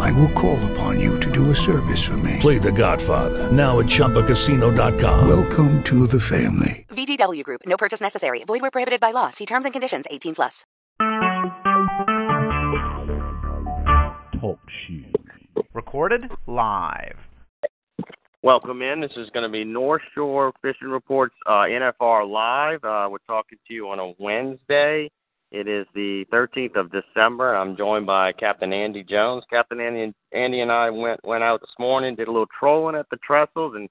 I will call upon you to do a service for me. Play The Godfather now at ChumbaCasino.com. Welcome to the family. VGW Group. No purchase necessary. Void where prohibited by law. See terms and conditions. 18 plus. Talk shoes. Recorded live. Welcome in. This is going to be North Shore Fishing Reports uh, NFR Live. Uh, we're talking to you on a Wednesday. It is the 13th of December. I'm joined by Captain Andy Jones. Captain Andy, Andy and I went went out this morning, did a little trolling at the trestles, and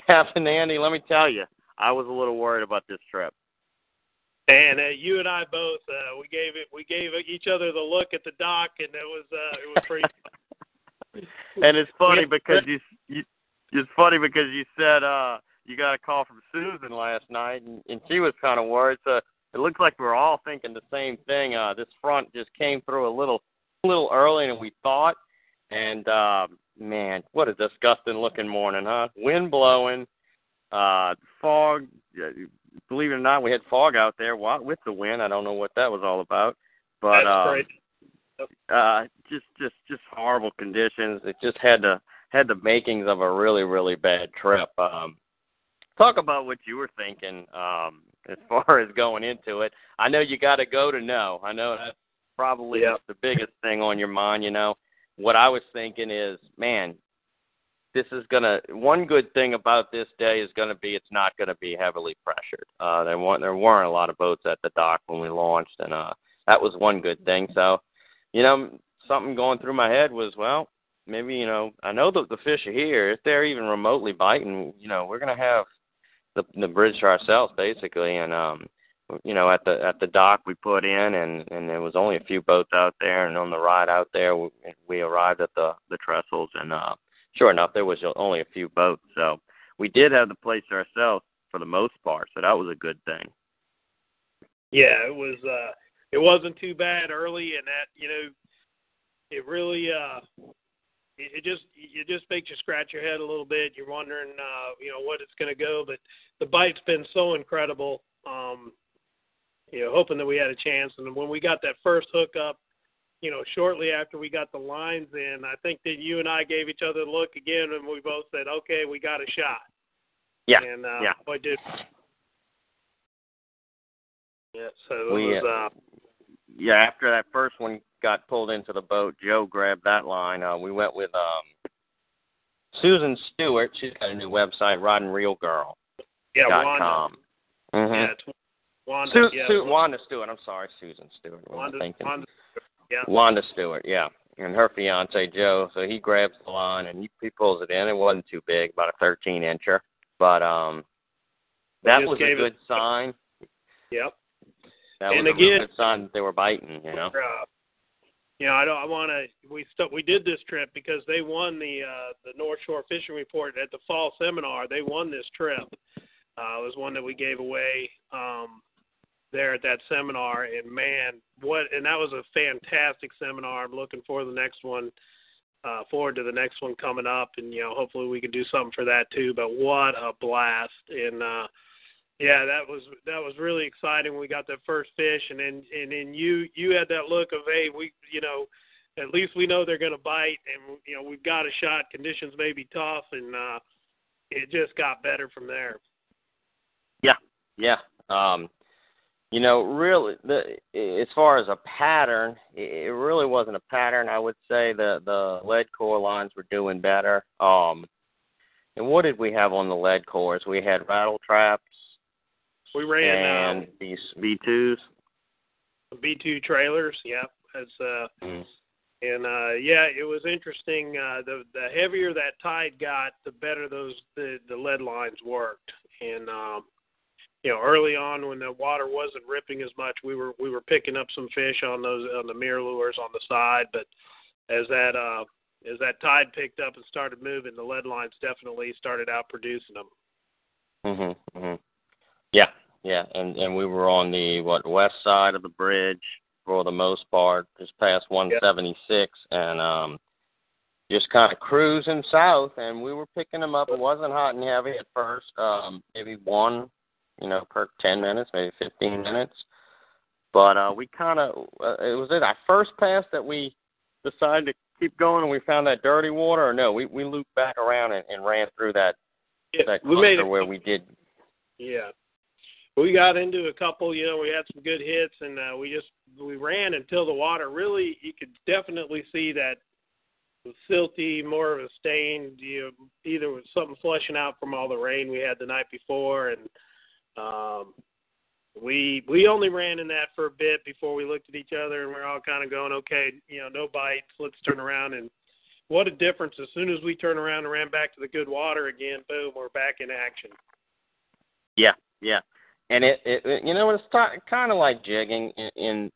Captain Andy, let me tell you, I was a little worried about this trip. And uh, you and I both, uh, we gave it, we gave each other the look at the dock, and it was, uh, it was pretty. and it's funny because you, you, it's funny because you said uh you got a call from Susan last night, and, and she was kind of worried. So it looks like we're all thinking the same thing. Uh, this front just came through a little, a little earlier than we thought, and uh, man, what a disgusting looking morning, huh? Wind blowing, uh, fog. Believe it or not, we had fog out there with the wind. I don't know what that was all about, but That's um, uh, just, just, just horrible conditions. It just had the had the makings of a really, really bad trip. Um, talk about what you were thinking um, as far as going into it. I know you got to go to know. I know that's probably Yeah. the biggest thing on your mind. You know, what I was thinking is, man, this is gonna. One good thing about this day is gonna be it's not gonna be heavily pressured. Uh, there weren't there weren't a lot of boats at the dock when we launched, and uh, that was one good thing. So, you know, something going through my head was, well, maybe you know, I know that the fish are here. If they're even remotely biting, you know, we're gonna have the the bridge to ourselves basically, and um, you know, at the at the dock we put in, and and there was only a few boats out there, and on the ride out there, we, we arrived at the the trestles, and uh, sure enough, there was only a few boats, so we did have the place to ourselves for the most part, so that was a good thing. Yeah, it was. uh It wasn't too bad early, and that you know, it really. uh it it just it just makes you scratch your head a little bit. You're wondering, uh, you know, what it's going to go. But the bite's been so incredible. Um, you know, hoping that we had a chance. And when we got that first hook up, you know, shortly after we got the lines in, I think that you and I gave each other a look again, and we both said, "Okay, we got a shot." Yeah, And uh, yeah. boy, did. Yeah, so it We, was. uh, Uh, yeah, after that first one got pulled into the boat, Joe grabbed that line. Uh, we went with um, Susan Stewart. She's got a new website, Rod and Reel Girl. yeah, Wanda. com. Mm-hmm. Yeah, it's Wanda. Su- yeah, Su- Wanda Stewart. I'm sorry, Susan Stewart. What am I Wanda? Wanda. Yeah. Wanda Stewart, yeah, and her fiance Joe. So he grabs the line and he, he pulls it in. It wasn't too big, about a 13 incher, but um, that was a good it- sign. Yep. That And was again- a sign they were biting. You know. Uh, you know, I don't. I want to. We st- we did this trip because they won the uh, the North Shore Fishing Report at the fall seminar. They won this trip. Uh, it was one that we gave away um, there at that seminar, and man, what! And that was a fantastic seminar. I'm looking for the next one. Uh, forward to the next one coming up, and you know, hopefully we can do something for that too. But what a blast! And uh, yeah, that was that was really exciting. We got that first fish, and then and then you you had that look of hey, we you know, at least we know they're going to bite, and you know we've got a shot. Conditions may be tough, and uh, it just got better from there. Yeah, yeah. Um, you know, really, the as far as a pattern, it really wasn't a pattern. I would say the the lead core lines were doing better. Um, and what did we have on the lead cores? We had rattle traps We ran and these V twos. uh, B2 trailers. Yep, as uh, Mm. and uh, yeah, it was interesting. Uh, the the heavier that tide got, the better those the the lead lines worked. And um, you know, early on when the water wasn't ripping as much, we were we were picking up some fish on those on the MirrOlures on the side. But as that uh, as that tide picked up and started moving, the lead lines definitely started out producing them. Mhm. Mhm. yeah, and and we were on the what west side of the bridge for the most part, just past 176, and um, just kind of cruising south, and we were picking them up. It wasn't hot and heavy at first, um, maybe one, you know, per 10 minutes, maybe 15 minutes. But uh, we kind of, uh, it was it our first pass that we decided to keep going, and we found that dirty water, or no, we we looped back around and, and ran through that Yeah, that we made it. where we did. Yeah. We got into a couple, you know, we had some good hits and uh, we just we ran until the water. Really you could definitely see that was silty, more of a stain, you know, either with something flushing out from all the rain we had the night before and um we we only ran in that for a bit before we looked at each other and we're all kind of going, okay, you know, no bites, let's turn around and what a difference. As soon as we turn around and ran back to the good water again, boom, we're back in action. Yeah, yeah, and it, it, it you know it's kind of like jigging in, in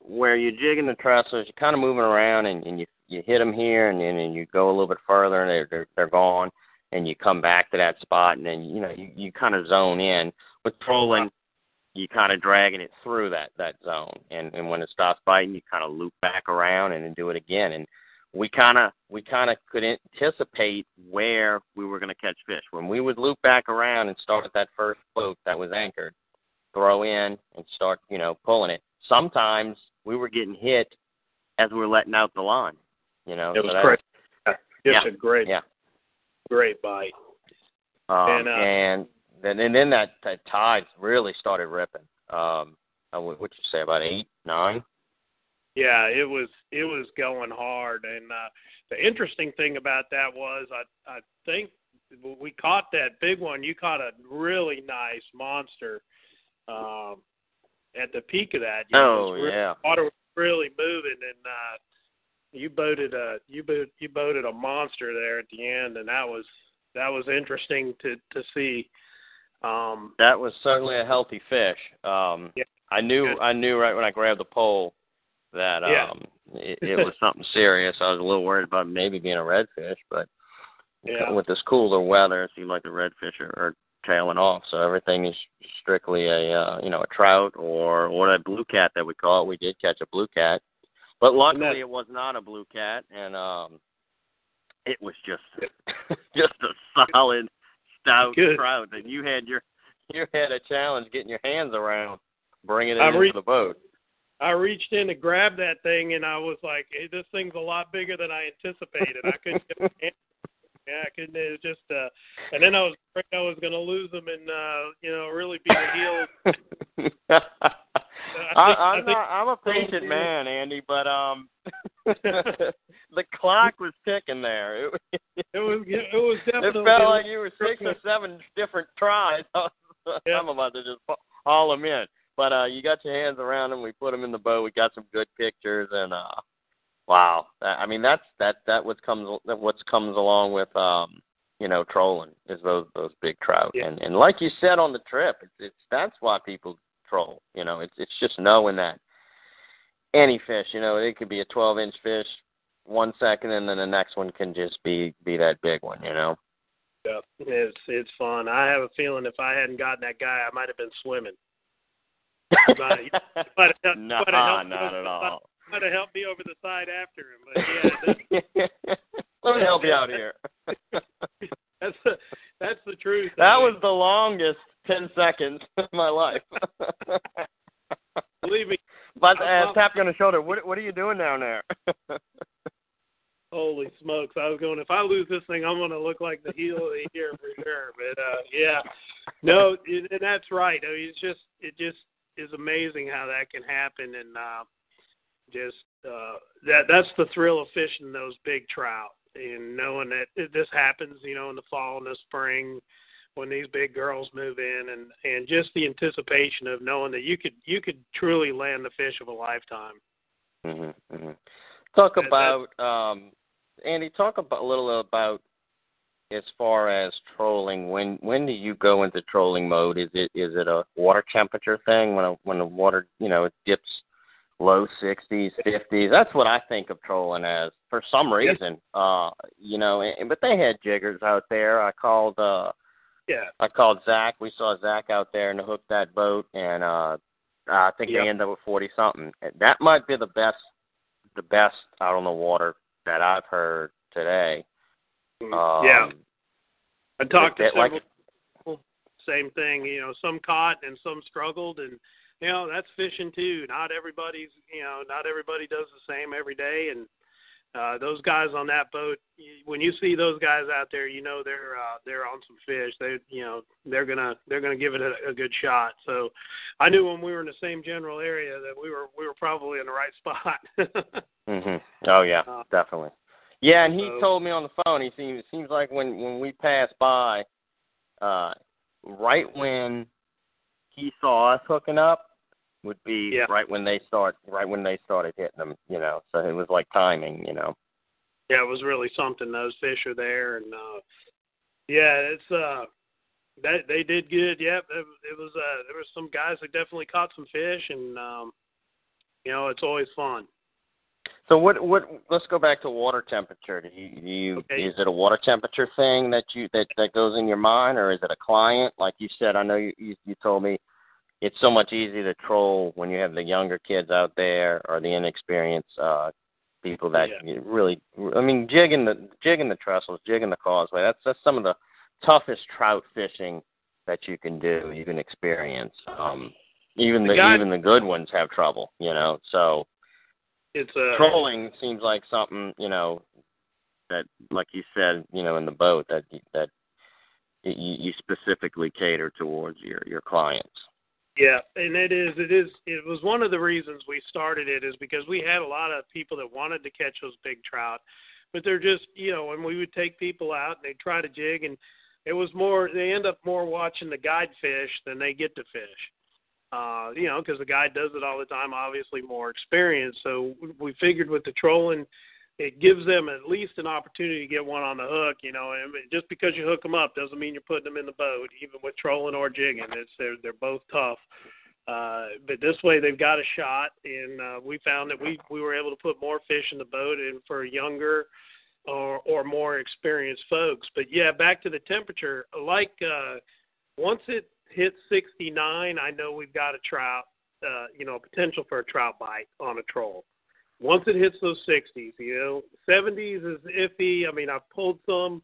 where you're jigging the trestles, you're kind of moving around and, and you you hit them here and then you go a little bit further and they're they're, they're gone and you come back to that spot and then you know you, you kind of zone in. With trolling you kind of dragging it through that that zone. And and when it stops biting you kind of loop back around and then do it again. And we kind of we kind of could anticipate where we were going to catch fish when we would loop back around and start at that first boat that was anchored throw in and start you know pulling it sometimes we were getting hit as we were letting out the line you know It was so great. Just Yeah. a great, yeah great bite. Um, And, uh, and then and then that, that tide really started ripping. Um, what would you say about eight, nine? Yeah, it was it was going hard, and uh, the interesting thing about that was I I think we caught that big one. You caught a really nice monster um, at the peak of that. You Oh was re- yeah, water was really moving, and uh, you boated a you boat, you boated a monster there at the end, and that was that was interesting to to see. Um, that was certainly a healthy fish. Um, Yeah. I knew Good. I knew right when I grabbed the pole that Yeah. um, it, it was something serious. I was a little worried about maybe being a redfish, but Yeah. with this cooler weather, it seemed like the redfish are, are tailing off. So everything is strictly a uh, you know a trout or or a blue cat that we call it. We did catch a blue cat, but luckily it was not a blue cat, and um, it was just just a solid stout Good. trout that you had your you had a challenge getting your hands around bringing it I into re- the boat. I reached in to grab that thing, and I was like, hey, "This thing's a lot bigger than I anticipated." I couldn't. Get my hand- yeah, I couldn't. It was just. uh And then I was afraid I was going to lose them, and uh, you know, really be the heel. I, I I'm think- not. I'm a patient man, Andy, but um, the clock was ticking there. It, was, It was. It was it felt like you were six or seven different tries. Yeah. I'm about to just haul them in, but uh, you got your hands around them. We put them in the boat. We got some good pictures, and uh, wow, I mean that's that that what comes that what comes along with um, you know, trolling is those those big trout. Yeah. And and like you said on the trip, it's, it's that's why people troll. You know, it's it's just knowing that any fish, you know, it could be a 12 inch fish one second, and then the next one can just be be that big one. You know. Yeah, it's it's fun. I have a feeling if I hadn't gotten that guy, I might have been swimming. Have- might have- nah, might have helped me not at all. Might have helped me over the side after him, but yeah, that's, Let me help you out here. that's the that's the truth. that I mean, was the longest 10 seconds of my life. believe me. but uh, tap you on the shoulder. What what are you doing down there? Holy smokes! I was going. If I lose this thing, I'm going to look like the heel of the year for sure. But uh, yeah, no, and and that's right. I mean, it's just it just is amazing how that can happen, and uh, just uh, that that's the thrill of fishing those big trout and knowing that this happens, you know, in the fall and the spring when these big girls move in, and and just the anticipation of knowing that you could you could truly land the fish of a lifetime. hmm hmm Talk that- about um, Andy. Talk about a little about as far as trolling. When when do you go into trolling mode? Is it is it a water temperature thing when a, when the water you know it dips low 60s, 50s? That's what I think of trolling as for some reason. Uh, you know, and, but they had jiggers out there. I called uh Yeah. I called Zach. We saw Zach out there and hooked that boat, and uh, I think Yep. they ended up with forty something. That might be the best, the best out on the water that I've heard today. Um, yeah. I talked to that- like- several people, same thing. You know, some caught and some struggled, and you know that's fishing too. Not everybody's, you know, not everybody does the same every day, and uh, those guys on that boat, when you see those guys out there, you know they're uh, they're on some fish. They, you know, they're gonna they're gonna give it a, a good shot. So, I knew when we were in the same general area that we were we were probably in the right spot. Mhm. Oh yeah, Uh, definitely. Yeah, and he so- told me on the phone. He seems it seems like when when we passed by, uh, right when he saw us hooking up, would be Yeah. right when they start right when they started hitting them. You know, so it was like timing. You know. yeah, it was really something. Those fish are there, and uh, yeah, it's uh, that they did good. Yep, it, it was. Uh, there was some guys that definitely caught some fish, and um, you know, it's always fun. So what what let's go back to water temperature. Do you, do you Okay. is it a water temperature thing that you that that goes in your mind or is it a client? Like you said, I know you you, you told me it's so much easier to troll when you have the younger kids out there or the inexperienced uh people that Yeah. you really I mean jigging the jigging the trestles, jigging the causeway. That's that's some of the toughest trout fishing that you can do, you can experience. Um even The the, guy- even the good ones have trouble, you know. So It's uh, trolling seems like something you know that like you said you know in the boat that that you, you specifically cater towards your your clients Yeah, and it is. It is. It was one of the reasons we started it is because we had a lot of people that wanted to catch those big trout, but they're just you know, and we would take people out and they try to jig, and it was more. They end up more watching the guide fish than they get to fish. Uh, you know, because the guide does it all the time. Obviously, more experience. So we figured with the trolling, it gives them at least an opportunity to get one on the hook. You know, and just because you hook them up doesn't mean you're putting them in the boat. Even with trolling or jigging, it's they're they're both tough. Uh, but this way they've got a shot, and uh, we found that we we were able to put more fish in the boat, and for younger or or more experienced folks. But yeah, back to the temperature. Like uh, once it hits 69, I know we've got a trout. Uh, you know, potential for a trout bite on a troll once it hits those 60s, you know, 70s is iffy. I mean, I've pulled some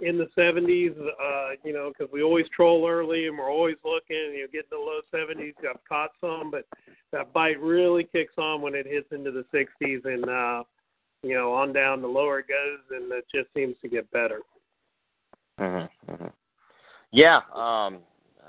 in the 70s, uh, you know, because we always troll early and we're always looking. You know, get in the low 70s. I've caught some, but that bite really kicks on when it hits into the 60s, and uh, you know, on down the lower it goes, and it just seems to get better. mm-hmm, hmm yeah um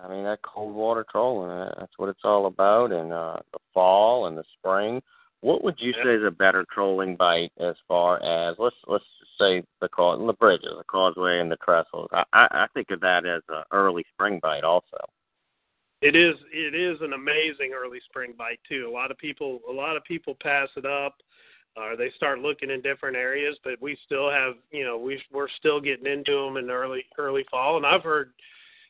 i mean that cold water trolling uh, that's what it's all about and uh the fall and the spring what would you Yeah. say is a better trolling bite as far as let's let's say the cau- the bridges the causeway and the trestles i i, I think of that as an early spring bite also It is it is an amazing early spring bite too. A lot of people a lot of people pass it up or they start looking in different areas, but we still have, you know, we we're still getting into them in early early fall and I've heard,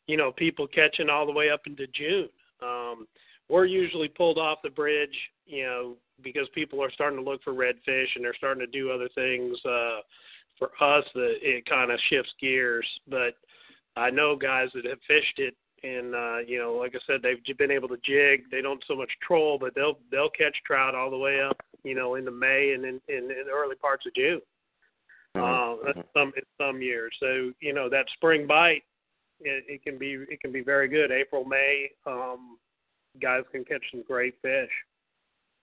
you know, people catching all the way up into June. Um we're usually pulled off the bridge, you know, because people are starting to look for redfish and they're starting to do other things uh for us that it kind of shifts gears, but I know guys that have fished it and uh, you know, like I said, they've been able to jig. They don't so much troll, but they'll they'll catch trout all the way up, you know, into May and in in, in the early parts of June. Uh, Mhm, that's mhm. some in some years. So you know that spring bite, it, it can be it can be very good. April May, um, guys can catch some great fish.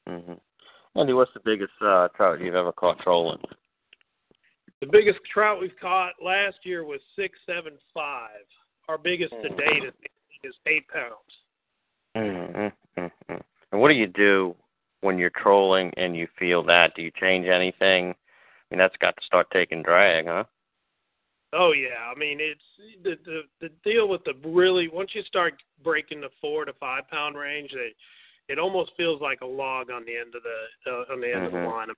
hmm Andy, what's the biggest uh, trout you've ever caught trolling? The biggest trout we've caught last year was six seven five. Our biggest to date is is eight pounds. Mm-hmm. mm And what do you do when you're trolling and you feel that? Do you change anything? I mean, that's got to start taking drag, huh? Oh yeah, I mean it's the the the deal with the really once you start breaking the four to five pound range, it it almost feels like a log on the end of the uh, on the end of the Mhm. line.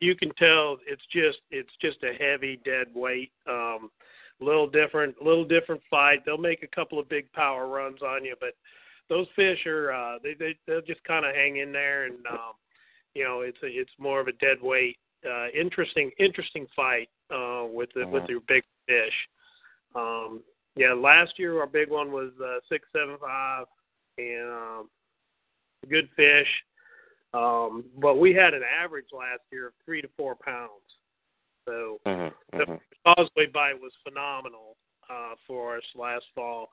You can tell it's just it's just a heavy dead weight. Um, little different, little different fight. They'll make a couple of big power runs on you, but those fish are uh, they they they'll just kind of hang in there, and um, you know it's a, it's more of a dead weight. Uh, interesting interesting fight uh, with the, with Mhm. your big fish. Um, yeah, last year our big one was uh, six seven five, and um, good fish. Um, but we had an average last year of three to four pounds. So Mm-hmm, the mm-hmm. causeway bite was phenomenal uh, for us last fall.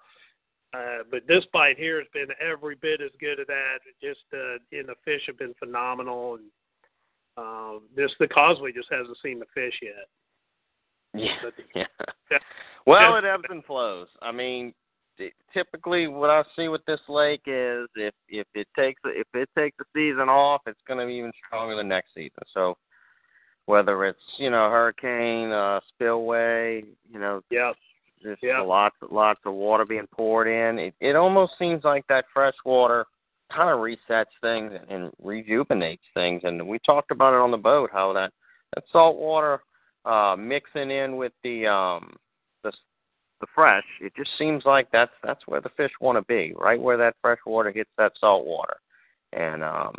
Uh, but this bite here has been every bit as good as that. Just uh, and the fish have been phenomenal, and um, this the causeway just hasn't seen the fish yet. Yeah. Yeah. Well, it ebbs and flows. I mean, typically what I see with this lake is if if it takes if it takes a season off, it's going to be even stronger the next season. So whether it's you know hurricane, uh, spillway, you know, Yeah, just Yeah. lots lots of water being poured in. It it almost seems like that fresh water kind of resets things and rejuvenates things. And we talked about it on the boat how that that salt water uh, mixing in with the um the the fresh, it just seems like that's that's where the fish want to be, right where that fresh water hits that salt water, and um,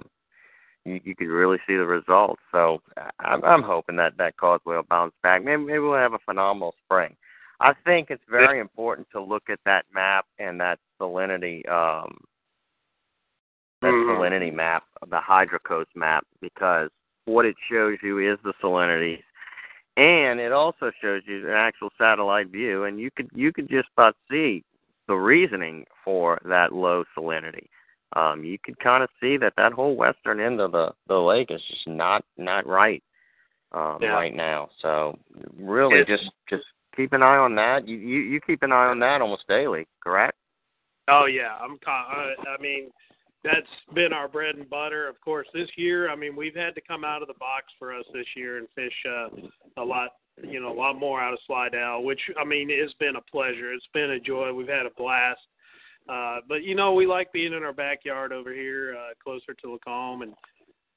you you could really see the results. So I'm I'm hoping that that causeway will bounce back. Maybe maybe we'll have a phenomenal spring. I think it's very important to look at that map and that salinity um that Mhm. salinity map, the hydrocoast map, because what it shows you is the salinity and it also shows you an actual satellite view and you could you could just about see the reasoning for that low salinity um you could kind of see that that whole western end of the the lake is just not not right um Yeah. right now so really It's- just just keep an eye on that you you you keep an eye on that almost daily correct Oh yeah, I'm. I, I mean, that's been our bread and butter. Of course, this year, I mean, we've had to come out of the box for us this year and fish uh, a lot. You know, a lot more out of Slidell, which I mean, it's been a pleasure. It's been a joy. We've had a blast. Uh, but you know, we like being in our backyard over here, uh, closer to Lacombe and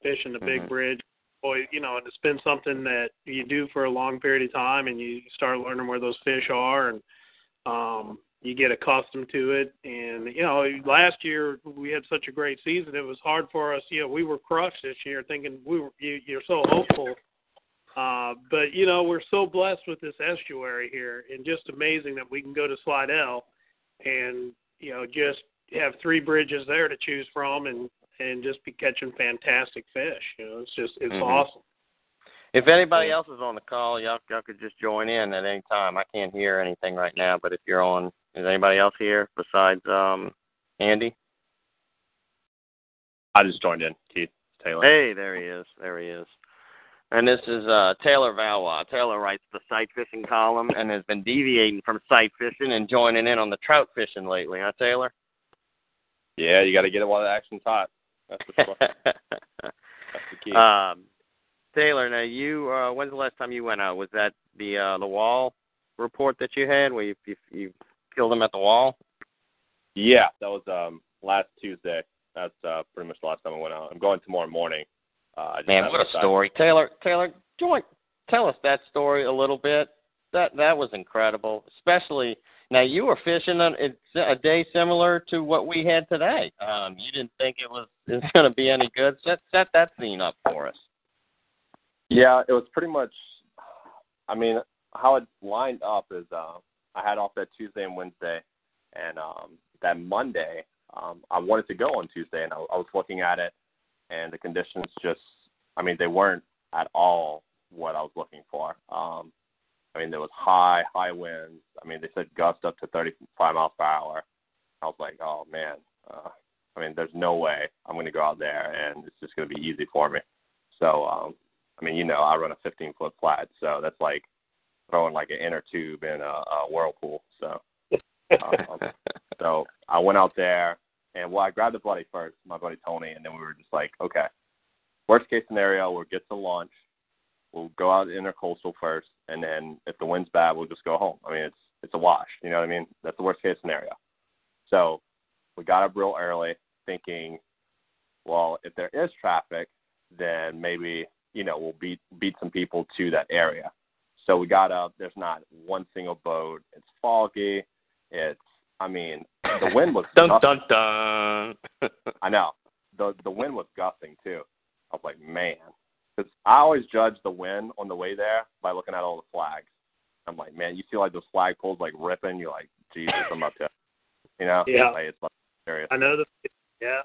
fishing the big Mhm. bridge. Boy, you know, and it's been something that you do for a long period of time, and you start learning where those fish are, and um, you get accustomed to it. And you know, last year we had such a great season; it was hard for us. You know, we were crushed this year, thinking we were you, you're so hopeful. Uh, but you know, we're so blessed with this estuary here, and just amazing that we can go to Slidell, and you know, just have three bridges there to choose from, and and just be catching fantastic fish. You know, it's just it's Mhm. awesome. If anybody else is on the call, y'all y'all could just join in at any time. I can't hear anything right now, but if you're on, is anybody else here besides um Andy? I just joined in, Keith Taylor. Hey, there he is. There he is. And this is uh Taylor Valois. Taylor writes the sight fishing column and has been deviating from sight fishing and joining in on the trout fishing lately, huh, Taylor? Yeah, you got to get it while the action's hot. That's the, that's the key. um, Taylor, now you uh when's the last time you went out? Was that the uh the wall report that you had where you you, you killed them at the wall? yeah, that was um last Tuesday. That's uh pretty much the last time I went out. I'm going tomorrow morning. Uh, Man, what a decided- story, Taylor. Taylor, join. Tell us that story a little bit. That that was incredible. Especially now, you were fishing on it's a day similar to what we had today. Um, you didn't think it was it was going to be any good. Set set that scene up for us. Yeah, it was pretty much. I mean, how it lined up is uh, I had off that Tuesday and Wednesday, and um, that Monday um, I wanted to go on Tuesday, and I, I was looking at it, and the conditions just, I mean, they weren't at all what I was looking for. Um, I mean, there was high, high winds. I mean, they said gust up to 35 miles per hour. I was like, oh man, uh, I mean, there's no way I'm going to go out there and it's just going to be easy for me. So, um, I mean, you know, I run a 15 foot flat, so that's like throwing like an inner tube in a, a whirlpool. So, um, so I went out there, and well, I grabbed a buddy first, my buddy Tony, and then we were just like, okay, worst case scenario, we'll get to launch, we'll go out intercoastal first, and then if the wind's bad, we'll just go home. I mean, it's it's a wash. You know what I mean? That's the worst case scenario. So we got up real early, thinking, well, if there is traffic, then maybe you know we'll beat beat some people to that area. So we got up. There's not one single boat. It's foggy. It's I mean the wind was Dun gusting. dun dun. I know the the wind was gusting too. I was like, man, because I always judge the wind on the way there by looking at all the flags. I'm like, man, you see like those flagpoles like ripping. You're like, Jesus, I'm up to, you know, Yeah. like, it's like serious. I know the. Yeah,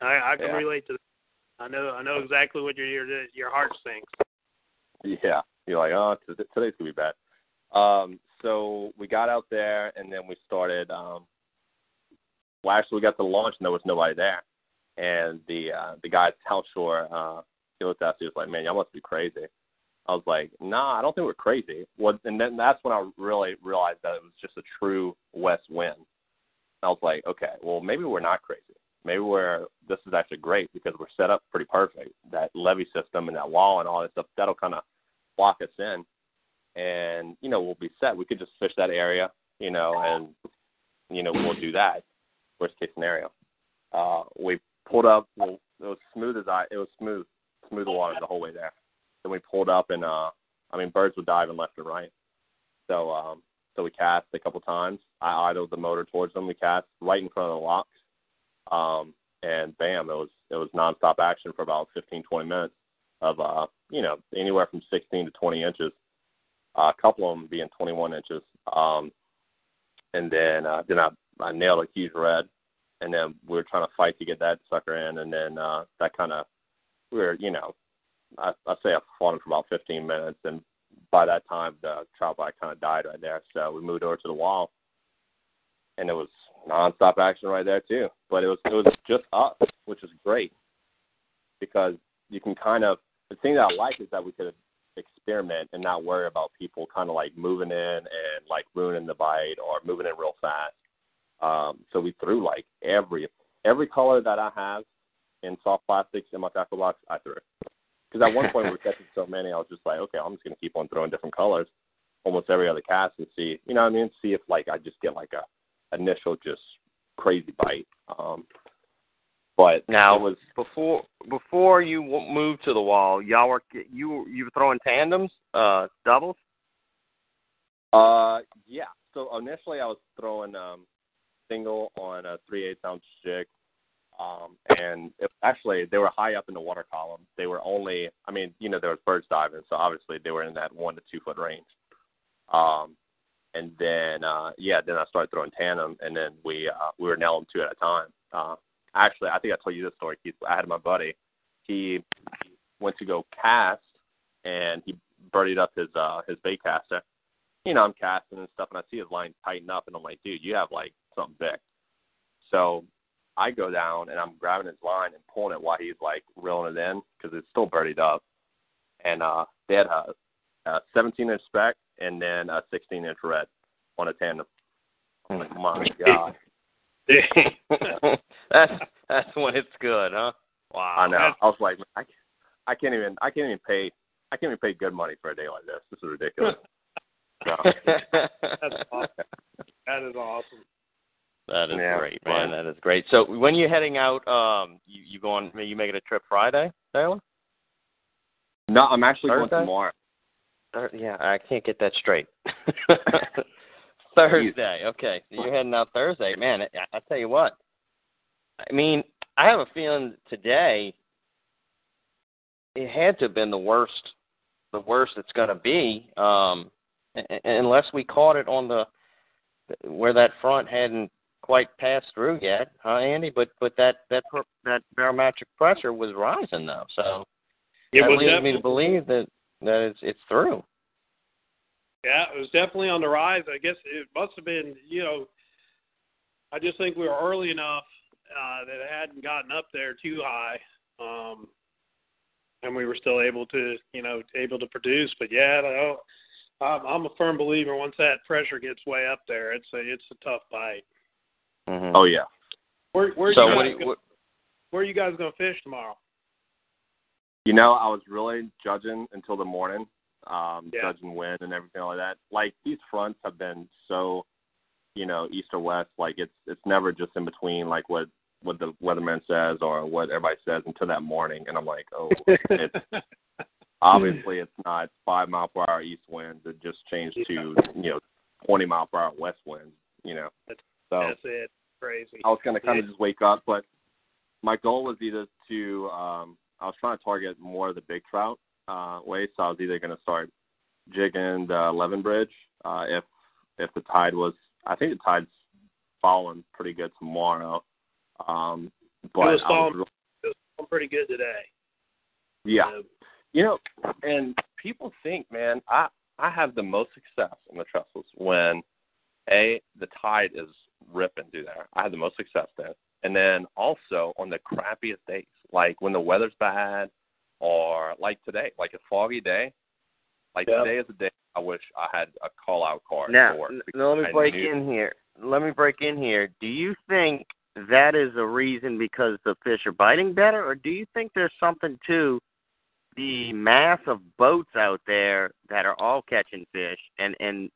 I I can Yeah. relate to. That. I know I know exactly what your your your heart sinks. Yeah, you're like, oh, today's gonna be bad. Um, so we got out there, and then we started. Um, well, actually, we got to launch, and there was nobody there. And the uh, the guy at South Shore, uh, he looked at us. He was like, "Man, y'all must be crazy." I was like, "Nah, I don't think we're crazy." What? And then that's when I really realized that it was just a true west wind. I was like, "Okay, well, maybe we're not crazy. Maybe we're this is actually great because we're set up pretty perfect. That levee system and that wall and all that stuff that'll kind of lock us in, and you know we'll be set. We could just fish that area, you know, and you know we'll do that. Worst case scenario. Uh, we pulled up. Well, it was smooth as I. It was smooth, smooth water the whole way there. Then we pulled up, and uh, I mean birds were diving left and right. So um, so we cast a couple times. I idled the motor towards them. We cast right in front of the locks. Um, and bam, it was it was nonstop action for about 15, 20 minutes of uh, you know, anywhere from 16 to 20 inches. Uh, a couple of them being 21 inches. Um, and then uh, then I, I nailed a huge red, and then we were trying to fight to get that sucker in, and then uh, that kind of we were you know, I I say I fought him for about 15 minutes, and by that time the trout bite kind of died right there. So we moved over to the wall, and it was nonstop action right there too. But it was it was just us, which is great because you can kind of the thing that I like is that we could experiment and not worry about people kind of like moving in and like ruining the bite or moving in real fast. Um, so we threw like every every color that I have in soft plastics in my tackle box, I threw. Because at one point we were catching so many, I was just like, okay, I'm just gonna keep on throwing different colors, almost every other cast, and see, you know what I mean? See if like I just get like a initial just crazy bite. Um, but Now, it was before before you w- moved to the wall, y'all were you you were throwing tandems, uh, doubles. Uh, yeah. So initially, I was throwing um, single on a three eighths ounce jig, um, and it, actually they were high up in the water column. They were only, I mean, you know, there was birds diving, so obviously they were in that one to two foot range. Um, and then uh, yeah, then I started throwing tandem, and then we uh, we were nailing two at a time. Uh, actually, I think I told you this story, Keith. I had my buddy. He went to go cast, and he birdied up his uh, his bait caster you know, I'm casting and stuff, and I see his line tighten up, and I'm like, dude, you have like something big. So I go down and I'm grabbing his line and pulling it while he's like reeling it in because it's still birdied up. And uh, they had a, a 17 inch spec and then a 16 inch red on a tandem. I'm like, my God. that's that's when it's good, huh? Wow. I know. I was like, I, I can't even, I can't even pay, I can't even pay good money for a day like this. This is ridiculous. So, That's awesome. That is awesome. That is Yeah, great, man. fun. That is great. So when you're heading out, um, you you going? You making a trip Friday, Taylor? no, I'm actually Thursday? going tomorrow. Thur- yeah, I can't get that straight. Thursday. Okay, so you're heading out Thursday, man. I, I tell you what. I mean, I have a feeling today it had to have been the worst, the worst it's going to be, um, u- u- unless we caught it on the where that front hadn't quite passed through yet, huh, Andy? But but that that that barometric pressure was rising though, so It that was leads me to believe that that it's it's through. Yeah, it was definitely on the rise. I guess it must have been, you know, I just think we were early enough uh, that it hadn't gotten up there too high, um, and we were still able to, you know, able to produce. But yeah, no, I'm, I'm a firm believer. Once that pressure gets way up there, it's a it's a tough bite. Mm-hmm. Oh yeah. Where where so you what, guys do go, you, what where are you guys going to fish tomorrow? You know, I was really judging until the morning, um, Yeah. judging wind and everything like that. Like these fronts have been so, you know, east or west. Like it's it's never just in between, like what what the weatherman says or what everybody says until that morning. And I'm like, oh, it's obviously it's not five mile per hour east winds. It just changed to you know twenty mile per hour west winds. You know, so That's it. Crazy. I was gonna kind of just wake up, but my goal was either to um I was trying to target more of the big trout uh way, so I was either gonna start jigging the Eleven Bridge uh if if the tide was I think the tide's falling pretty good tomorrow. Um, but it was falling, was it was falling pretty good today. Yeah. You know, and people think, man, I I have the most success on the trestles when a the tide is ripping through there. I have the most success there, and then also on the crappiest days, like when the weather's bad, or like today, like a foggy day. Like Yeah. today is a day I wish I had a call out card Now, for. n- now let me I break knew- in here. Let me break in here. Do you think that is a reason because the fish are biting better, or do you think there's something to the mass of boats out there that are all catching fish, and and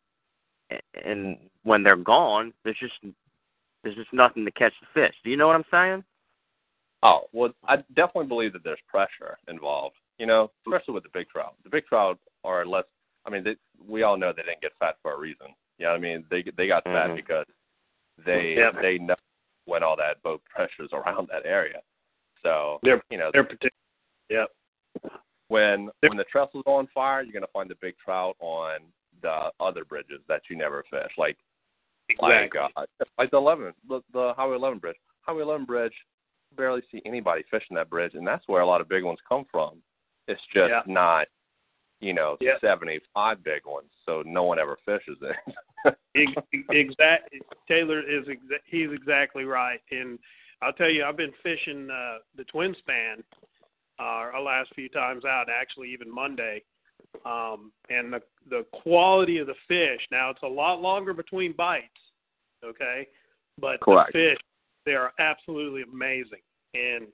and when they're gone, there's just there's just nothing to catch the fish. Do you know what I'm saying? Oh well, I definitely believe that there's pressure involved. You know, especially with the big trout. The big trout are less. I mean, they, we all know they didn't get fat for a reason. You know what I mean? They they got fat Mhm. because they Yeah. they know when all that boat pressure's around that area. So They're- you know They're particular. Yep. when they're- when the trestle's on fire, you're gonna find the big trout on the other bridges that you never fish, like Exactly. like uh, like the 11 the, the Highway 11 bridge. Highway 11 bridge, barely see anybody fishing that bridge, and that's where a lot of big ones come from. It's just Yeah. not, you know, Yeah. 75 big ones, so no one ever fishes it. exact Taylor is exa- he's exactly right, and I'll tell you, I've been fishing uh, the twin span uh, our last few times out, actually even Monday, um, and the the quality of the fish. Now it's a lot longer between bites, okay, but Correct. the fish they are absolutely amazing, and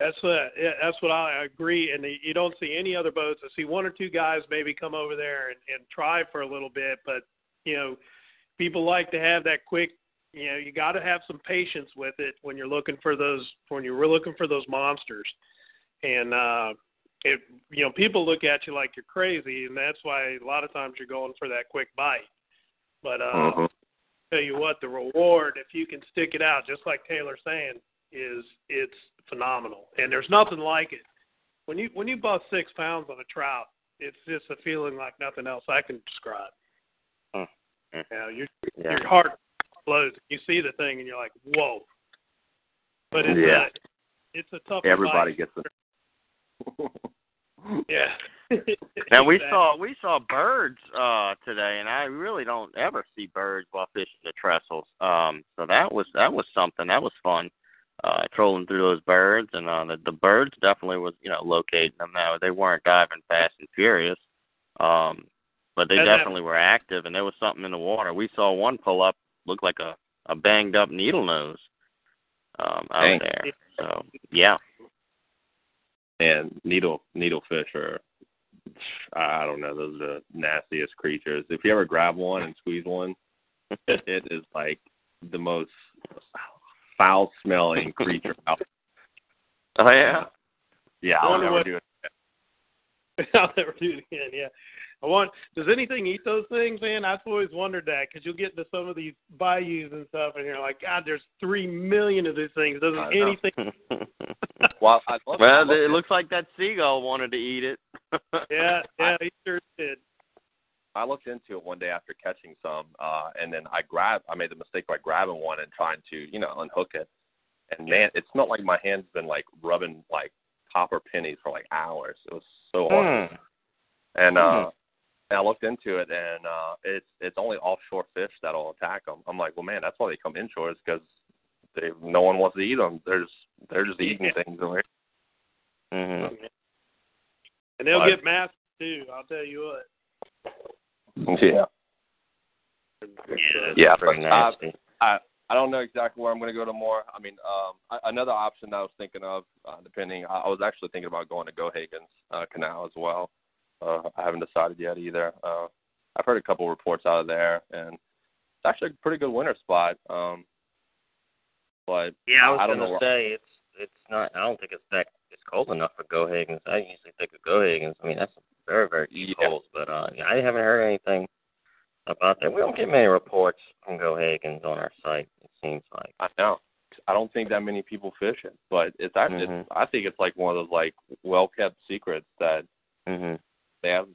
that's what that's what I agree. And you don't see any other boats. I see one or two guys maybe come over there and, and try for a little bit, but you know, people like to have that quick. You know, you got to have some patience with it when you're looking for those when you're looking for those monsters. And uh, it, you know, people look at you like you're crazy, and that's why a lot of times you're going for that quick bite. But uh, Mhm. Tell you what, the reward if you can stick it out, just like Taylor's saying, is it's phenomenal, and there's nothing like it. When you when you bust six pounds on a trout, it's just a feeling like nothing else I can describe. Mm. You know, your Yeah. your heart explodes. You see the thing, and you're like, whoa. But it's Yeah. a it's a tough. Everybody gets it. Yeah. Now we saw we saw birds uh today, and I really don't ever see birds while fishing the trestles. Um, so that was that was something that was fun. Uh, trolling through those birds, and uh, the, the birds definitely was you know locating them. Now they weren't diving fast and furious, um, but they And that- definitely were active, and there was something in the water. We saw one pull up, looked like a a banged up needle nose um, out Dang. there. So yeah, and needle needlefish are I don't know, those are the nastiest creatures. If you ever grab one and squeeze one, it, it is like the most foul smelling creature out oh yeah. Yeah, I I'll never what- do it. I'll never do it again. Yeah. I want. Does anything eat those things, man? I've always wondered that because you'll get into some of these bayous and stuff, and you're like, God, there's three million of these things. Doesn't I anything? Well, I love, I Well, love it looks like that seagull wanted to eat it. Yeah, yeah, he sure did. I looked into it one day after catching some, uh, and then I grabbed. I made the mistake by grabbing one and trying to, you know, unhook it. And man, it smelled like my hand's been like rubbing like copper pennies for like hours. It was so hard. Hmm. And uh, Hmm. And I looked into it, and uh, it's it's only offshore fish that'll attack them. I'm like, well, man, that's why they come inshore, is because they no one wants to eat them. There's they're just eating things over hmm And they'll But- get massive too. I'll tell you what. here. Yeah. Yeah, pretty but, uh. I I don't know exactly where I'm going to go tomorrow. I mean, um, a- another option that I was thinking of, uh, depending, I, I was actually thinking about going to Geoghegan's uh, Canal as well. I haven't decided yet either. Uh, I've heard a couple reports out of there, and it's actually a pretty good winter spot. Um, but Yeah, I was I don't gonna know. say it's it's not. I don't think it's that it's cold enough for Geoghegans. I usually think of Geoghegans. I mean, that's very very deep Yeah. holes, but uh, yeah, I haven't heard anything about that. We don't get many reports from Geoghegans on our site. It seems like. I know. I don't think that many people fish it, but it's. Mhm. It's, I think it's like one of those like well kept secrets that hmm they have.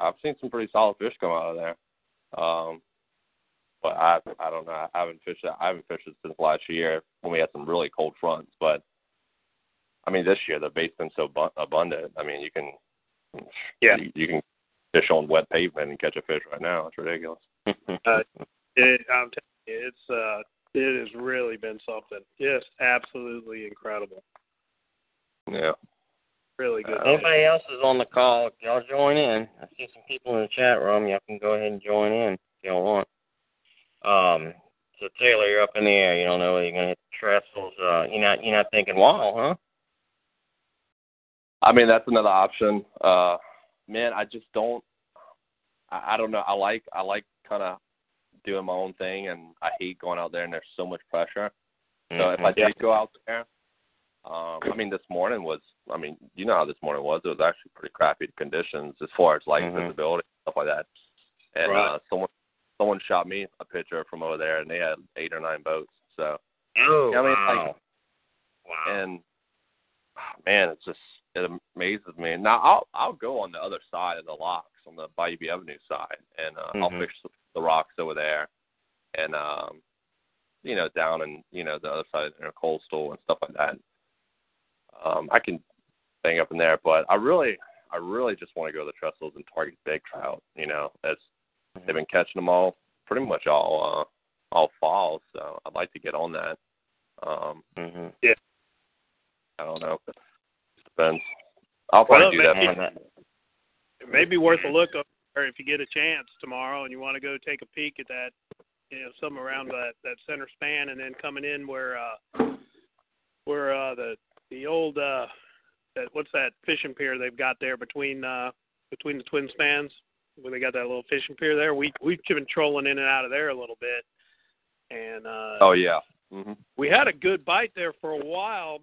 I've seen some pretty solid fish come out of there. Um, but I I don't know. I haven't fished. I haven't fished it since last year when we had some really cold fronts. But I mean, this year the bait's been so bu- abundant. I mean, you can Yeah. you, you can fish on wet pavement and catch a fish right now. It's ridiculous. Uh, It, I'm telling you, it's uh, it has really been something. Just absolutely incredible. yeah. Really good. Uh, Anybody else is on the call, y'all join in. I see some people in the chat room. Y'all can go ahead and join in if y'all want. Um, so Taylor, you're up in the air. You don't know whether you're gonna hit the trestles. Uh, you're not you're not thinking wow, huh? I mean, that's another option. Uh, man, I just don't. I, I don't know. I like I like kind of doing my own thing, and I hate going out there and there's so much pressure. So if I Mhm. did go out there, um, I mean, this morning was. I mean, you know how this morning was. It was actually pretty crappy conditions as far as light Mhm. visibility stuff like that. And Right. uh, someone someone shot me a picture from over there, and they had eight or nine boats. So Oh, Yeah, I mean, wow. like- wow. and ah, man, it's just it amazes me. Now I'll I'll go on the other side of the locks on the Bayou Avenue side, and uh, I'll Mhm. fish the, the rocks over there, and um, you know down in you know the other side in coastal and stuff like that. Um, I can bang up in there, but I really I really just want to go to the trestles and target big trout. You know, as they've been catching them all pretty much all uh, all fall, so I'd like to get on that. Um, hmm I don't know. It depends. I'll probably Well, do that. maybe- that. It may be worth a look, or if you get a chance tomorrow and you want to go take a peek at that, you know, some around that that center span, and then coming in where uh, where uh, the the old uh, that what's that fishing pier they've got there between uh, between the twin spans, where they got that little fishing pier there. We we've been trolling in and out of there a little bit, and uh, Oh yeah. hmm we had a good bite there for a while,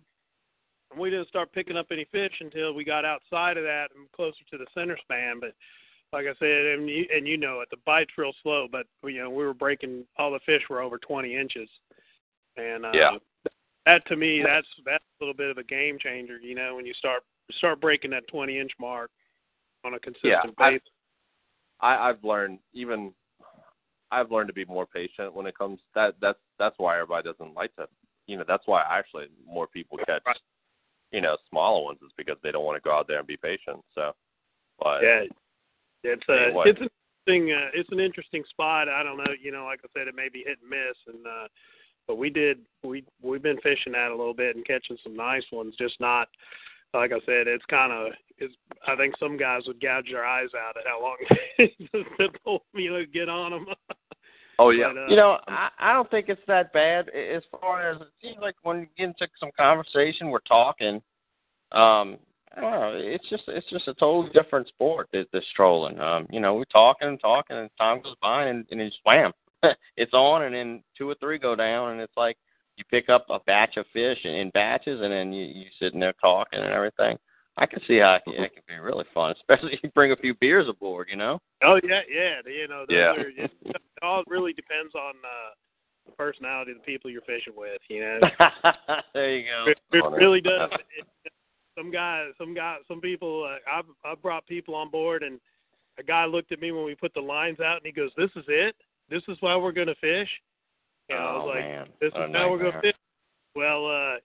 and we didn't start picking up any fish until we got outside of that and closer to the center span. But like I said, and you, and you know it, the bite's real slow. But you know we were breaking all the fish were over 20 inches, and uh, Yeah. That to me that's that's a little bit of a game changer. You know when you start start breaking that 20 inch mark on a consistent I- basis. I, I've learned even I've learned to be more patient when it comes that that's that's why everybody doesn't like to you know, that's why actually more people catch Right. you know, smaller ones is because they don't want to go out there and be patient. So but Yeah, it's Hey, a it's an interesting uh, it's an interesting spot. I don't know, you know, like I said, it may be hit and miss, and uh, but we did we we've been fishing that a little bit and catching some nice ones. Just not like I said, it's kind of is I think some guys would gouge their eyes out at how long it took me to get on them. Oh yeah. But, uh, You know, I, I don't think it's that bad as far as it seems like when you get into some conversation, we're talking. Um, I don't know. It's just it's just a totally different sport. This, this trolling. Um, you know, we're talking and talking, and time goes by, and and it's wham, it's on, and then two or three go down, and it's like you pick up a batch of fish in, in batches, and then you you sitting there talking and everything. I can see how it can, it can be really fun, especially if you bring a few beers aboard. You know. oh yeah, yeah, you know, those Yeah. are, it, it all really depends on uh, the personality of the people you're fishing with. You know. there you go. It, it really does. It, some guys, some guys, some people. Uh, I've I've brought people on board, and a guy looked at me when we put the lines out, and he goes, "This is it. This is why we're going to fish." And I was oh like, man, "This is how we're going to fish." Well, uh,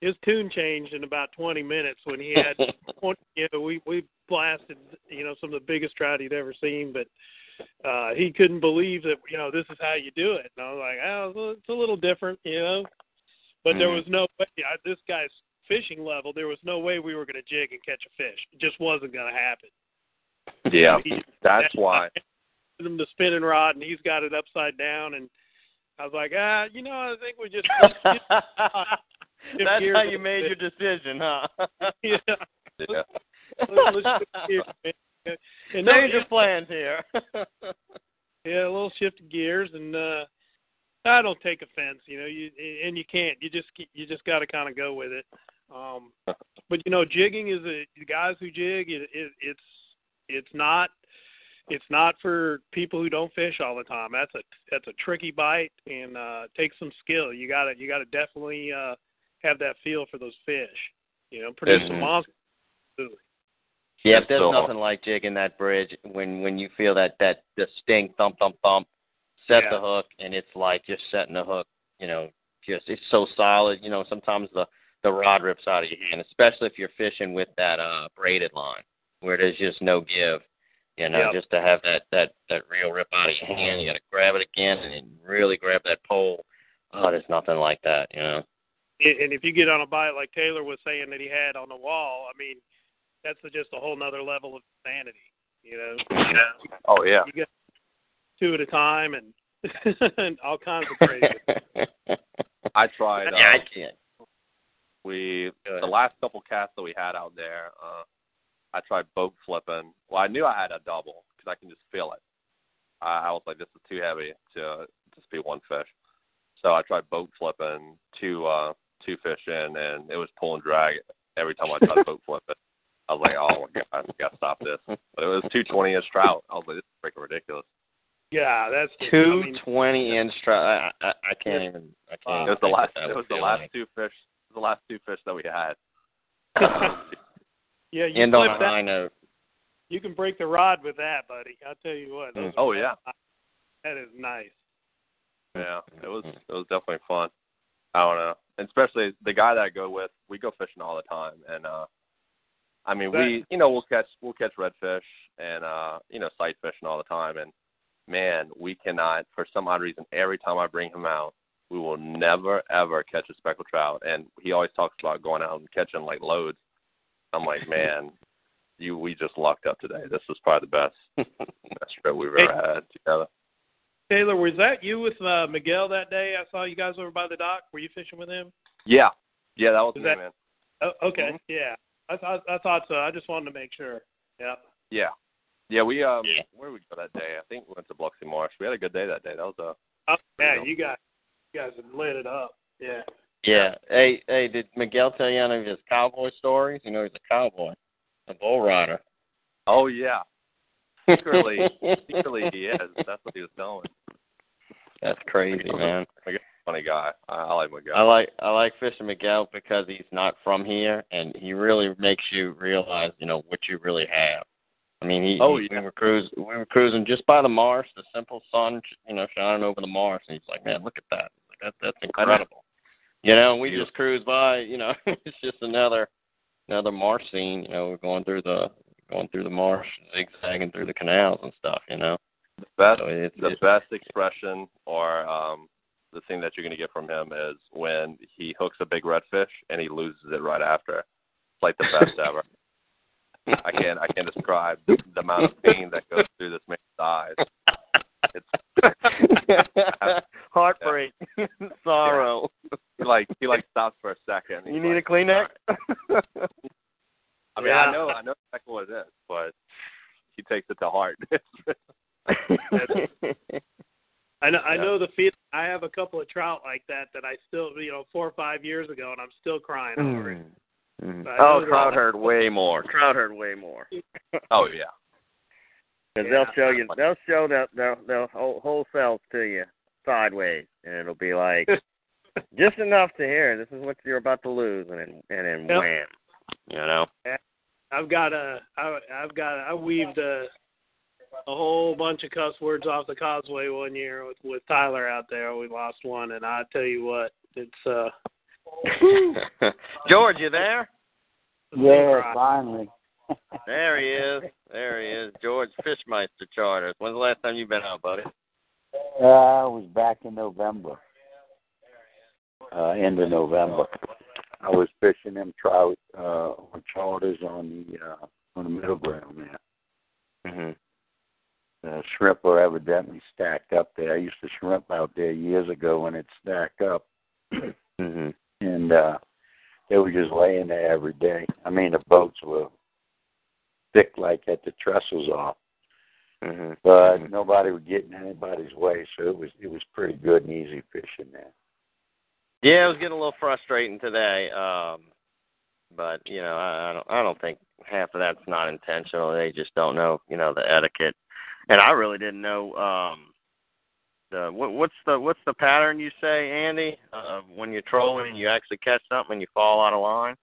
his tune changed in about 20 minutes when he had. 20, you know, we we blasted, you know, some of the biggest trout he'd ever seen, but uh he couldn't believe that you know this is how you do it and i was like oh it's a little different you know but there Mhm. was no way I, this guy's fishing level there was no way we were going to jig and catch a fish it just wasn't going to happen Yeah. He- That's why. him the spinning rod and he's got it upside down and i was like ah you know i think we just That's how you made bit. your decision, huh? yeah Yeah. let's, let's gears, and no, Change your plans here. Yeah, a little shift of gears, and uh I don't take offense. You know, you and you can't. You just you just got to kind of go with it. Um But you know, jigging is a the guys who jig. It, it, it's it's not it's not for people who don't fish all the time. That's a that's a tricky bite and uh takes some skill. You got to you got to definitely uh have that feel for those fish. You know, produce some Mhm. monsters. Absolutely. Yeah, there's so- nothing like jigging that bridge when when you feel that that distinct thump thump thump set Yeah. the hook, and it's like just setting the hook. You know, just it's so solid. You know, sometimes the the rod rips out of your hand, especially if you're fishing with that uh braided line where there's just no give. You know, Yep. just to have that that that reel rip out of your hand, you got to grab it again and then really grab that pole. Oh, there's nothing like that. You know. And and if you get on a bite like Taylor was saying that he had on the wall, I mean, that's just a whole nother level of insanity. You know, Oh yeah. you get two at a time and, and all kinds of crazy. I tried. yeah, I Uh, can't. we the last couple casts that we had out there, uh, I tried boat flipping. Well, I knew I had a double because I can just feel it. I, I was like, this is too heavy to just be one fish. So I tried boat flipping two uh, two fish in, and it was pull and drag every time I tried boat flip it. I was like, oh my god, I gotta stop this. But it was two twenty inch trout. I was like, this is freaking ridiculous. Yeah, that's just, Two I mean, twenty inch trout. I, I, I can't even. I can't. It was the last. think what that It was the last like. two fish. The last two fish that we had. yeah, you End on a that, high note. you can break the rod with that, buddy. I'll tell you what. Mm. Oh, are- yeah. that is nice. Yeah, it was it was definitely fun. I don't know, and especially the guy that I go with. We go fishing all the time, and uh I mean, we you know we'll catch we'll catch redfish and uh you know sight fishing all the time, and man, we cannot for some odd reason every time I bring him out, we will never ever catch a speckled trout, and he always talks about going out and catching like loads. I'm like, man, you we just lucked up today. This is probably the best best trip we've ever had together. Taylor, was that you with uh, Miguel that day? I saw you guys over by the dock. Were you fishing with him? Yeah, yeah, that was Is me, that- man. Oh, okay, Mhm. yeah. I thought I thought so. I just wanted to make sure. Yeah. Yeah. Yeah, we um Yeah. where did we go that day? I think we went to Biloxi Marsh. We had a good day that day. That was a Oh, yeah, you guys, you guys lit it up. Yeah. Yeah. Hey, hey, did Miguel tell you any of his cowboy stories? You know, he's a cowboy, a bull rider. Oh yeah. Secretly secretly he is. That's what he was telling. That's crazy, man. Funny guy. I, I like Miguel. I like I like fishing Miguel because he's not from here, and he really makes you realize, you know, what you really have. I mean, he, Oh, he- yeah. we were cruising we were cruising just by the marsh, the simple sun, you know, shining over the marsh, and he's like, man, look at that, like, that that's incredible. You know, we just cruise by, you know, it's just another another marsh scene. You know, we're going through the going through the marsh, zigzagging through the canals and stuff. You know, the best so it's, the it's best expression or um the thing that you're gonna get from him is when he hooks a big redfish and he loses it right after. It's like the best ever. I can't I can't describe the amount of pain that goes through this man's eyes. It's heartbreak, sorrow. he like he like stops for a second. You need a like, Kleenex? I mean, Yeah. I know, I know exactly what it is, but he takes it to heart. I know. I know the feeling. I have a couple of trout like that that I still, you know, four or five years ago, and I'm still crying over it. Mm. Oh, trout herd way more. Trout herd way more. oh yeah, Because Yeah. they'll show you, they'll show their their, their whole, whole selves to you sideways, and it'll be like just enough to hear this is what you're about to lose, and then and then Yep. wham, you know. I've got a. I, I've got. I weaved a a whole bunch of cuss words off the causeway one year with with Tyler out there. We lost one, and I tell you what, it's uh. George, you there? Yeah, finally. There he is. There he is. George Fishmeister Charters. When's the last time you've been out, buddy? Uh, I was back in November. Uh, end of November. I was fishing them trout uh, on charters on the uh, on the middle ground there. hmm The shrimp were evidently stacked up there. I used to shrimp out there years ago when it stacked up, hmm and uh, they were just laying there every day. I mean, the boats were thick like at the trestles off. hmm but Mhm. nobody would get in anybody's way, so it was it was pretty good and easy fishing there. Yeah, it was getting a little frustrating today. Um, but you know, I, I don't I don't think half of that's not intentional. They just don't know, you know, the etiquette. And I really didn't know um the what, what's the what's the pattern you say, Andy? Uh, when you're trolling and you actually catch something and you fall out of line.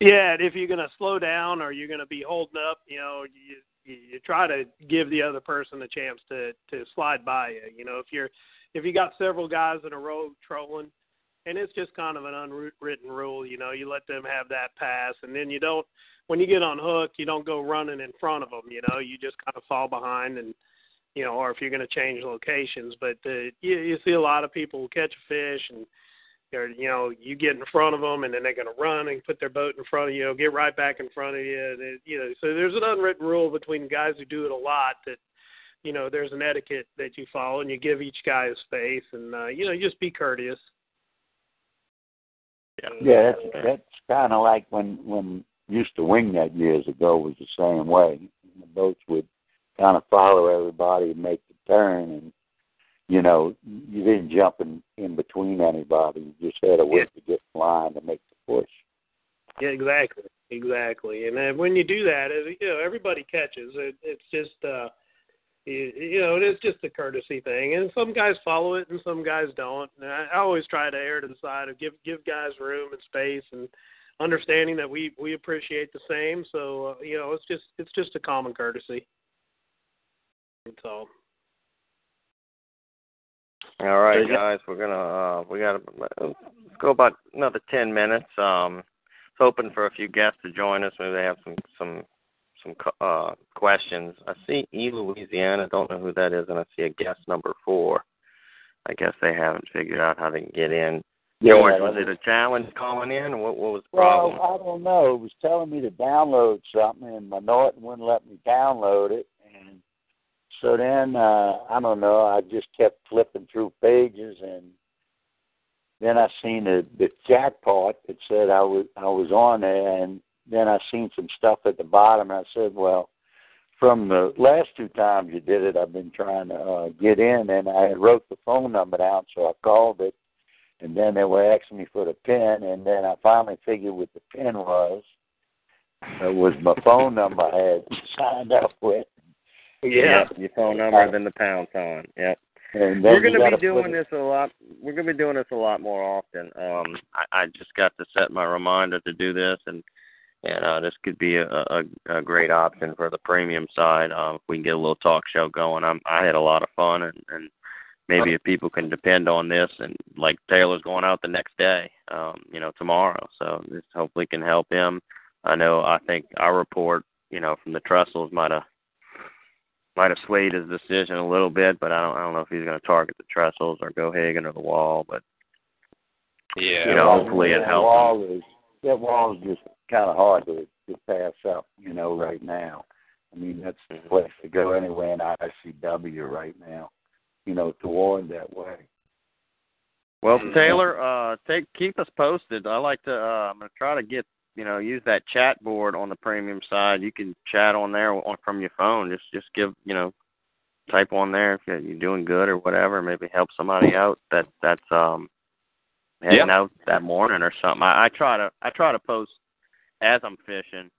Yeah, and if you're gonna slow down or you're gonna be holding up, you know, you you, you try to give the other person a chance to to slide by you. You know, if you're if you got several guys in a row trolling, and it's just kind of an unwritten rule. You know, you let them have that pass, and then you don't. When you get on hook, you don't go running in front of them. You know, you just kind of fall behind, and you know, or if you're going to change locations. But uh, you, you see a lot of people catch a fish, and they're, you know, you get in front of them, and then they're going to run and put their boat in front of you, get right back in front of you. And it, you know, so there's an unwritten rule between guys who do it a lot that you know there's an etiquette that you follow and you give each guy his space and uh you know just be courteous yeah, that's that's kind of like when when used to wing that years ago was the same way. The boats would kind of follow everybody and make the turn, and you know you didn't jump in in between anybody. You just had to wait yeah. to get in line to make the push. Yeah, exactly, exactly. And then when you do that, it, you know everybody catches. It, it's just. uh you, you know, it's just a courtesy thing, and some guys follow it, and some guys don't. And I, I always try to err to the side of give give guys room and space, and understanding that we we appreciate the same. So uh, you know, it's just it's just a common courtesy. So. All right, guys, we're gonna uh, we gotta let's go about another ten minutes. Um, hoping for a few guests to join us. Maybe they have some some some uh, questions. I see E Louisiana. Don't know who that is, and I see a guest number four. I guess they haven't figured out how to get in. Yeah, George, was it a challenge calling in? What, what was the problem? Well, I don't know. It was telling me to download something, and my Norton wouldn't let me download it. So then, uh, I don't know. I just kept flipping through pages, and then I seen the the part that said I was I was on there, and then I seen some stuff at the bottom. And I said, well, from the last two times you did it, I've been trying to uh, get in, and I had wrote the phone number down, so I called it, and then they were asking me for the pin, and then I finally figured what the pin was. It was my phone number I had signed up with. Yeah, your phone number, then the pound sign. Yep. we're going to be doing this a lot. We're going to be doing this a lot more often. Um, I, I just got to set my reminder to do this, and and uh, this could be a, a, a great option for the premium side. Um, if we can get a little talk show going, I'm, I had a lot of fun, and, and maybe if people can depend on this, and like Taylor's going out the next day, um, you know, tomorrow, so this hopefully can help him. I know. I think our report, you know, from the Trestles might have might have swayed his decision a little bit, but I don't I don't know if he's going to target the Trestles or Geoghegan or the Wall, but yeah, you know, hopefully it helps. Wall is that wall is just kind of hard to, to pass up, you know, right now. I mean, that's the place to go anyway in ICW right now, you know, toward that way. Well, Taylor, uh, take keep us posted. I like to. Uh, I'm gonna try to get you know use that chat board on the premium side. You can chat on there on, from your phone. Just just give you know type on there if you're doing good or whatever. Maybe help somebody out. That that's um heading yep. out that morning or something. I, I try to I try to post as I'm fishing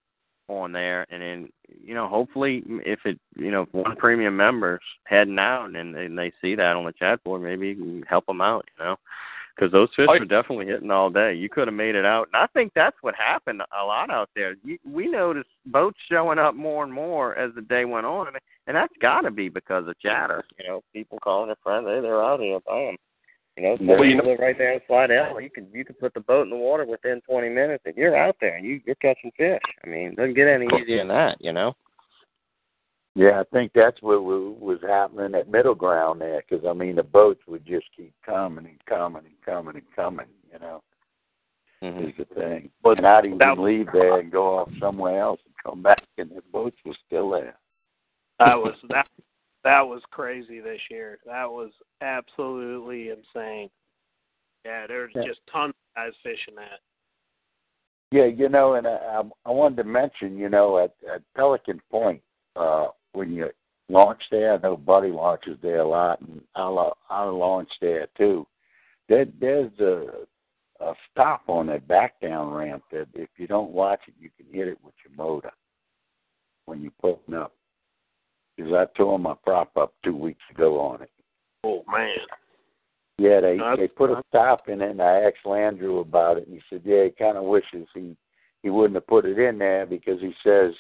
on there, and then you know hopefully if it you know if one premium member's heading out and, and they see that on the chat board, maybe you can help them out. You know. Because those fish oh, were definitely hitting all day. You could have made it out, and I think that's what happened a lot out there. You, we noticed boats showing up more and more as the day went on, and, and that's got to be because of chatter. You know, people calling their friends, hey, they're out here, bam. You know, so well, you live right there in Slidell. You can you can put the boat in the water within 20 minutes, and you're out there and you you're catching fish. I mean, it doesn't get any easier than that, you know. Yeah, I think that's what was happening at Middle Ground there, because I mean the boats would just keep coming and coming and coming and coming. You know, mm-hmm. is the thing. But not even that, leave there and go off somewhere else and come back, and the boats were still there. That was that that was crazy this year. That was absolutely insane. Yeah, there's yeah. just tons of guys fishing that. Yeah, you know, and I, I wanted to mention, you know, at, at Pelican Point, uh, when you launch there, I know Buddy launches there a lot, and I'll I'll launch there too. There, there's a a stop on that back down ramp that if you don't watch it, you can hit it with your motor when you're putting up because I tore my prop up two weeks ago on it. Oh man. Yeah, they they put a stop in it, and I asked Landrew about it, and he said, yeah, he kind of wishes he he wouldn't have put it in there because he says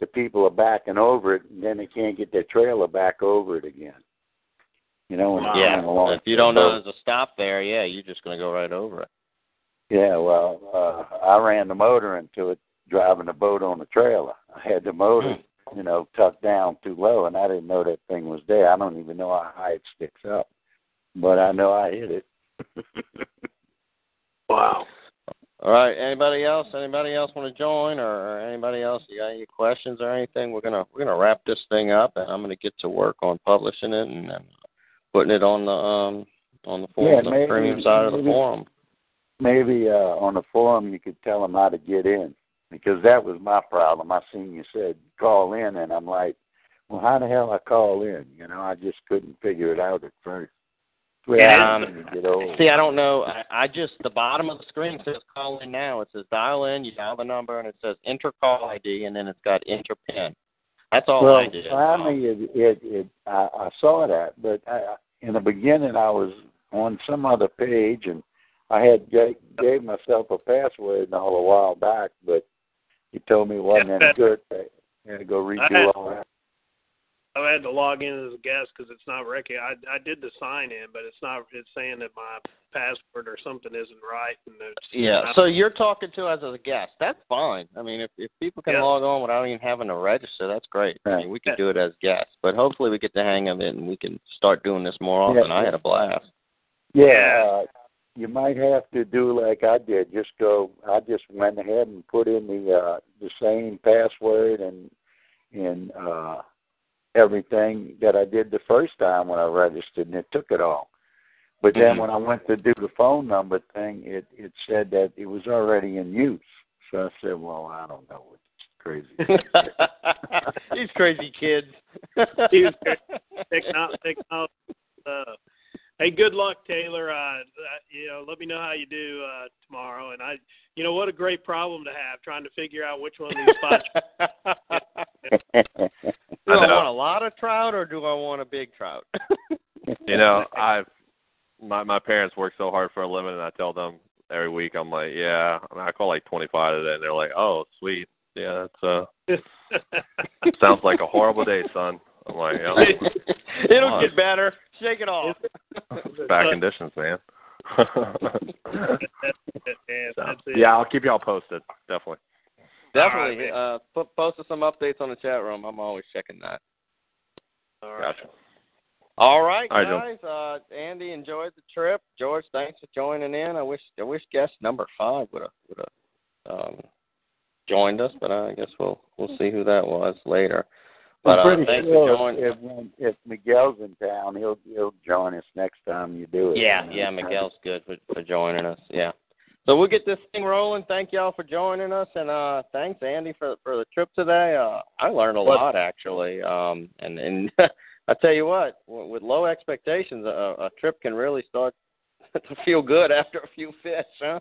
the people are backing over it, and then they can't get their trailer back over it again. You know, when yeah. going along. If you don't know there's a stop there, yeah, you're just going to go right over it. Yeah, well, uh, I ran the motor into it driving the boat on the trailer. I had the motor, you know, tucked down too low, and I didn't know that thing was there. I don't even know how high it sticks up, but I know I hit it. Wow. All right. Anybody else? Anybody else want to join, or anybody else? You got any questions or anything? We're gonna we're gonna wrap this thing up, and I'm gonna get to work on publishing it and, and putting it on the um on the forum, Yeah, the maybe- premium side of the forum. Maybe uh, on the forum you could tell them how to get in, because that was my problem. I seen you said call in, and I'm like, well, how the hell I call in? You know, I just couldn't figure it out at first. It's what Um, happens when you get old. See, I don't know. I, I just the bottom of the screen says call in now. It says dial in. You dial the number, and it says enter call ID, and then it's got enter pin. That's all well, I did. finally, it, it, it I, I saw that, but I, in the beginning, I was on some other page, and I had gave, gave myself a password and all a while back, but he told me it wasn't any good. I had to go redo all that. I had to log in as a guest because it's not rec. I I did the sign in, but it's not. It's saying that my password or something isn't right, and it's Yeah. not- So you're talking to us as a guest. That's fine. I mean, if if people can Yeah. log on without even having to register, that's great. I mean, we can do it as guests, but hopefully we get the hang of it and we can start doing this more often. Yeah. I had a blast. Yeah, uh, you might have to do like I did. Just go. I just went ahead and put in the uh, the same password and and uh, everything that I did the first time when I registered, and it took it all. But then Mhm. when I went to do the phone number thing, it it said that it was already in use. So I said, "Well, I don't know. It's crazy." These crazy kids. These techno- technology. Uh, hey, good luck, Taylor. Uh, uh, you know, let me know how you do uh, tomorrow. And I, you know, what a great problem to have trying to figure out which one of these spots. do I want a lot of trout or do I want a big trout? You know, I've my my parents work so hard for a living, and I tell them every week, I'm like, yeah, I, mean, I call like 25 today, and they're like, oh, sweet, yeah, that's uh, sounds like a horrible day, son. I'm like, yeah, It'll Come get better. Shake it off. back conditions, man. That's it, man. So, That's it. yeah, I'll keep y'all posted, definitely. Definitely. All right, uh, put, post some updates on the chat room. I'm always checking that. All right. Gotcha. All right, All right, guys. Uh, Andy enjoyed the trip. George, thanks for joining in. I wish I wish guest number five would have would have um, joined us, but I guess we'll we'll see who that was later. But I'm uh, pretty thanks sure for joining. if, if Miguel's in town, he'll he'll join us next time you do it. Yeah, you know. yeah, Miguel's good for, for joining us. Yeah. So we'll get this thing rolling. Thank y'all for joining us, and uh, thanks Andy for for the trip today. Uh, I learned a lot actually, um, and and I tell you what, with low expectations, a, a trip can really start to feel good after a few fish, huh?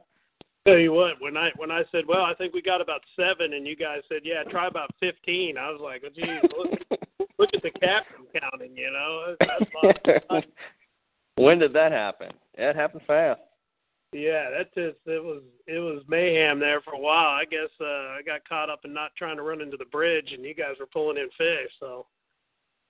Tell you what, when I when I said, well, I think we got about seven, and you guys said, yeah, try about fifteen. I was like, well, geez, look, look at the captain counting. You know, that's when did that happen? It happened fast. Yeah, that just it was it was mayhem there for a while. I guess uh, I got caught up in not trying to run into the bridge, and you guys were pulling in fish. So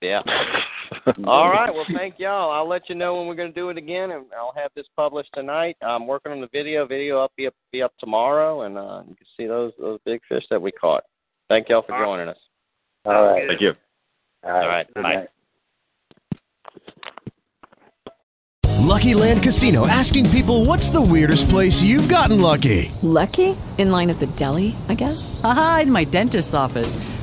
Yeah. All right. Well, thank y'all. I'll let you know when we're going to do it again, and I'll have this published tonight. I'm working on the video. Video up be up, be up tomorrow, and uh, you can see those those big fish that we caught. Thank y'all for joining us. All right. Thank you. All right. All right, Good bye. night. Lucky Land Casino asking people what's the weirdest place you've gotten lucky? Lucky? In line at the deli, I guess? Aha, in my dentist's office.